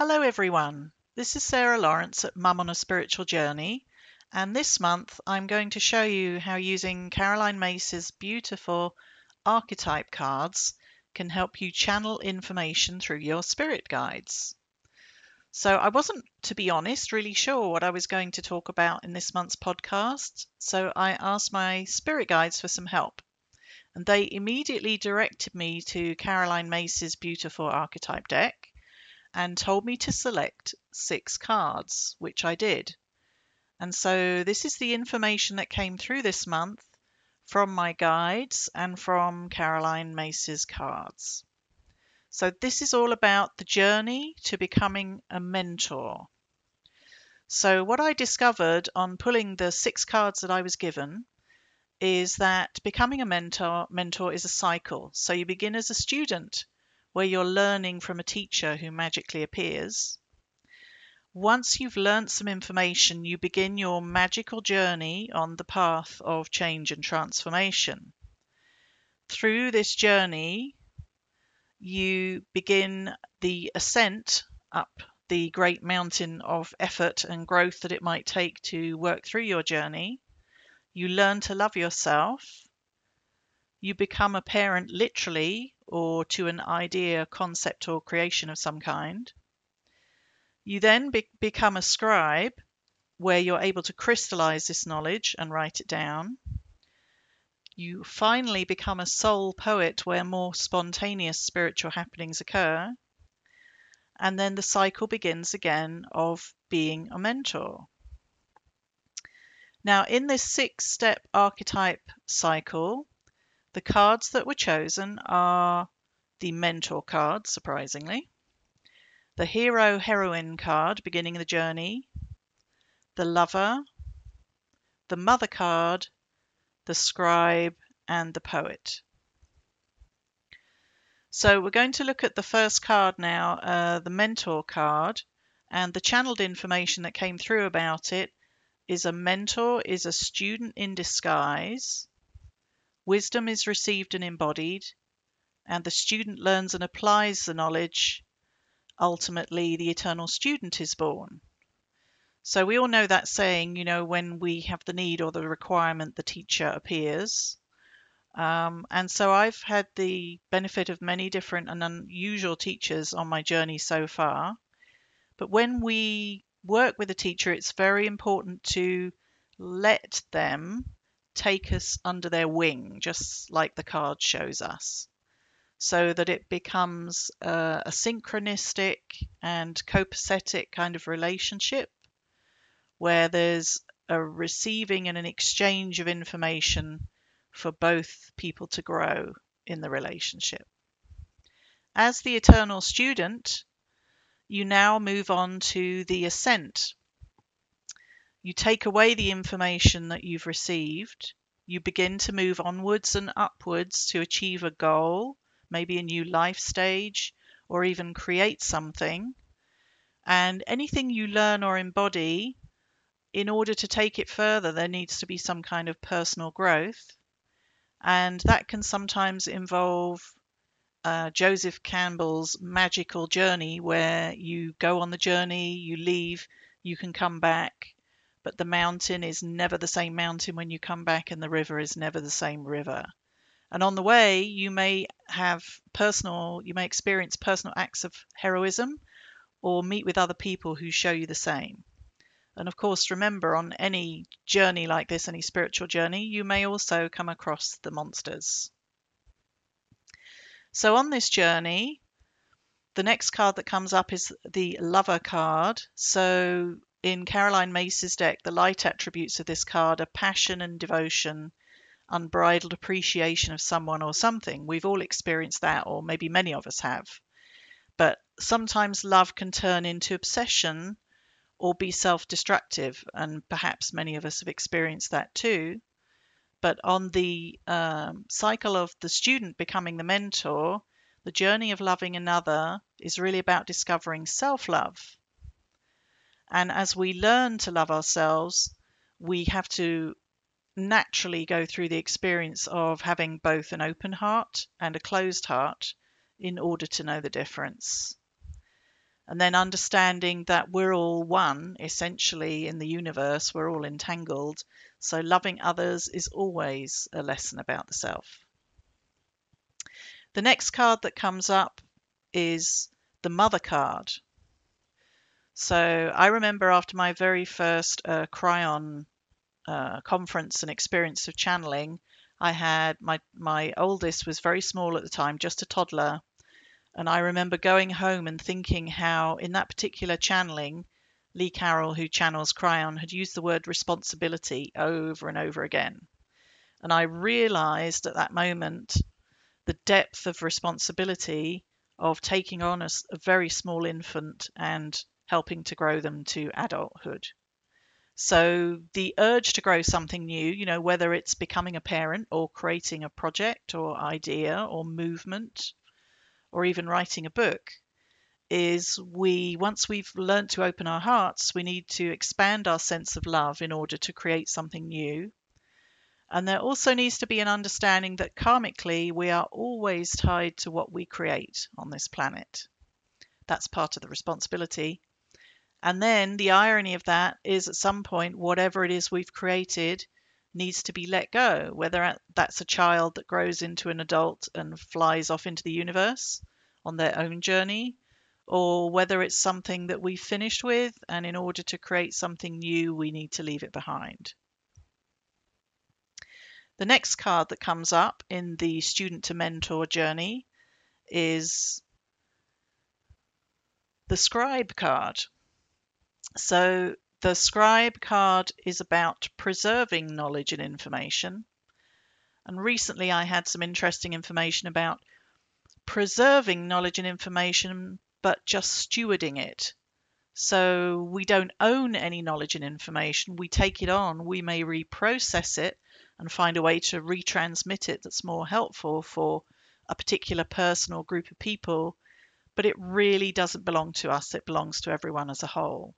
Hello, everyone. This is Sarah Lawrence at Mum on a Spiritual Journey, and this month I'm going to show you how using Caroline Myss's beautiful archetype cards can help you channel information through your spirit guides. So, I wasn't, to be honest, really sure what I was going to talk about in this month's podcast, so I asked my spirit guides for some help. And they immediately directed me to Caroline Myss's beautiful archetype deck and told me to select six cards, which I did. And so this is the information that came through this month from my guides and from Caroline Myss's cards. So this is all about the journey to becoming a mentor. So what I discovered on pulling the six cards that I was given is that becoming a mentor mentor is a cycle. So you begin as a student where you're learning from a teacher who magically appears. Once you've learnt some information, you begin your magical journey on the path of change and transformation. Through this journey, you begin the ascent up the great mountain of effort and growth that it might take to work through your journey. You learn to love yourself. You become a parent literally or to an idea, concept, or creation of some kind. You then be- become a scribe where you're able to crystallize this knowledge and write it down. You finally become a soul poet where more spontaneous spiritual happenings occur. And then the cycle begins again of being a mentor. Now, in this six step archetype cycle, the cards that were chosen are the Mentor card, surprisingly, the Hero Heroine card, beginning the journey, the Lover, the Mother card, the Scribe, and the Poet. So we're going to look at the first card now, uh, the Mentor card, and the channeled information that came through about it is a mentor is a student in disguise Wisdom is received and embodied, and the student learns and applies the knowledge. Ultimately, the eternal student is born. So we all know that saying, you know, when we have the need or the requirement, the teacher appears. Um, and so I've had the benefit of many different and unusual teachers on my journey so far. But when we work with a teacher, it's very important to let them take us under their wing, just like the card shows us, so that it becomes a, synchronistic and copacetic kind of relationship where there's a receiving and an exchange of information for both people to grow in the relationship. As the eternal student, you now move on to the ascent you take away the information that you've received. You begin to move onwards and upwards to achieve a goal, maybe a new life stage, or even create something. And anything you learn or embody, in order to take it further, there needs to be some kind of personal growth. And that can sometimes involve uh, Joseph Campbell's magical journey, where you go on the journey, you leave, you can come back, but the mountain is never the same mountain when you come back, and the river is never the same river. And on the way, you may have personal, you may experience personal acts of heroism or meet with other people who show you the same. And of course, remember on any journey like this, any spiritual journey, you may also come across the monsters. So on this journey, the next card that comes up is the Lover card. So in Caroline Myss's deck, the light attributes of this card are passion and devotion, unbridled appreciation of someone or something. We've all experienced that, or maybe many of us have. But sometimes love can turn into obsession or be self destructive, and perhaps many of us have experienced that too. But on the um, cycle of the student becoming the mentor, the journey of loving another is really about discovering self love and as we learn to love ourselves, we have to naturally go through the experience of having both an open heart and a closed heart in order to know the difference. And then understanding that we're all one, essentially, in the universe, we're all entangled. So loving others is always a lesson about the self. The next card that comes up is the mother card. So I remember after my very first uh, Kryon uh, conference and experience of channeling, I had my my oldest was very small at the time, just a toddler, and I remember going home and thinking how in that particular channeling, Lee Carroll, who channels Kryon, had used the word responsibility over and over again, and I realised at that moment the depth of responsibility of taking on a, a very small infant and helping to grow them to adulthood. So the urge to grow something new, you know, whether it's becoming a parent or creating a project or idea or movement or even writing a book, is we once we've learned to open our hearts, we need to expand our sense of love in order to create something new. And there also needs to be an understanding that karmically we are always tied to what we create on this planet. That's part of the responsibility. And then the irony of that is at some point, whatever it is we've created needs to be let go, whether that's a child that grows into an adult and flies off into the universe on their own journey, or whether it's something that we've finished with, and in order to create something new, we need to leave it behind. The next card that comes up in the student to mentor journey is the scribe card. So the scribe card is about preserving knowledge and information. And recently I had some interesting information about preserving knowledge and information, but just stewarding it. So we don't own any knowledge and information. We take it on, we may reprocess it and find a way to retransmit it that's more helpful for a particular person or group of people, but it really doesn't belong to us, it belongs to everyone as a whole.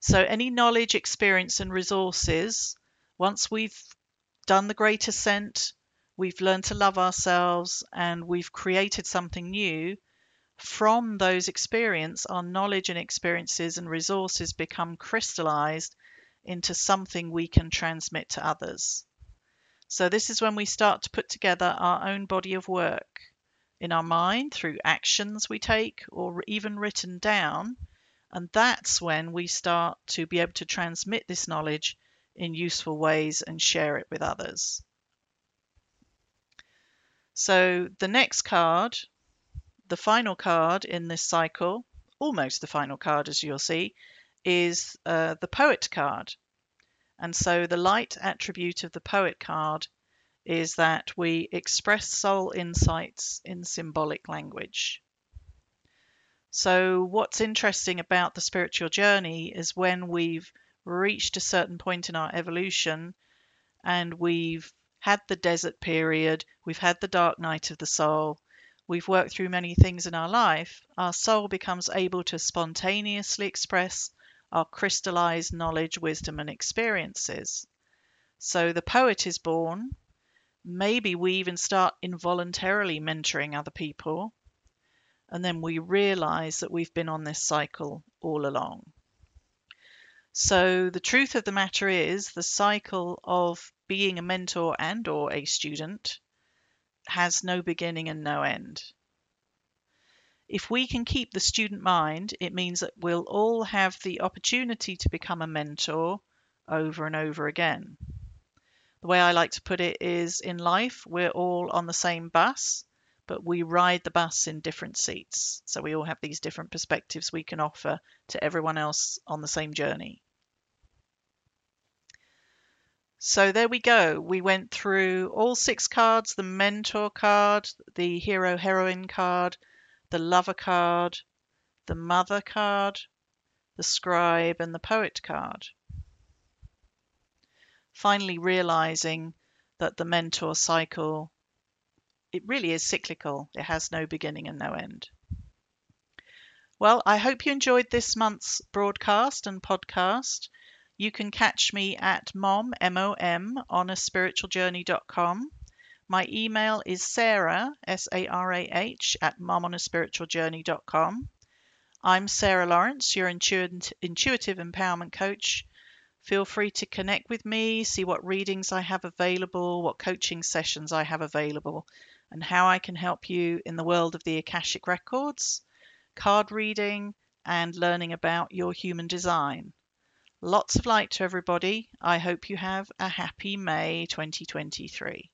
So, any knowledge, experience, and resources, once we've done the great ascent, we've learned to love ourselves, and we've created something new, from those experiences, our knowledge and experiences and resources become crystallized into something we can transmit to others. So, this is when we start to put together our own body of work in our mind through actions we take or even written down and that's when we start to be able to transmit this knowledge in useful ways and share it with others. So the next card, the final card in this cycle, almost the final card as you'll see, is uh, the poet card. And so the light attribute of the poet card is that we express soul insights in symbolic language. So, what's interesting about the spiritual journey is when we've reached a certain point in our evolution and we've had the desert period, we've had the dark night of the soul, we've worked through many things in our life, our soul becomes able to spontaneously express our crystallized knowledge, wisdom, and experiences. So the poet is born. Maybe we even start involuntarily mentoring other people and then we realize that we've been on this cycle all along. So the truth of the matter is the cycle of being a mentor and or a student has no beginning and no end. If we can keep the student mind, it means that we'll all have the opportunity to become a mentor over and over again. The way I like to put it is in life, we're all on the same bus but we ride the bus in different seats. So we all have these different perspectives we can offer to everyone else on the same journey. So there we go. We went through all six cards the mentor card, the hero heroine card, the lover card, the mother card, the scribe, and the poet card. Finally, realizing that the mentor cycle it really is cyclical. It has no beginning and no end. Well, I hope you enjoyed this month's broadcast and podcast. You can catch me at mom, M-O-M, on a spiritual spiritualjourney.com. My email is sarah, S-A-R-A-H, at momonaspiritualjourney.com. I'm Sarah Lawrence, your intuitive empowerment coach. Feel free to connect with me, see what readings I have available, what coaching sessions I have available, and how I can help you in the world of the Akashic Records, card reading, and learning about your human design. Lots of light to everybody. I hope you have a happy May 2023.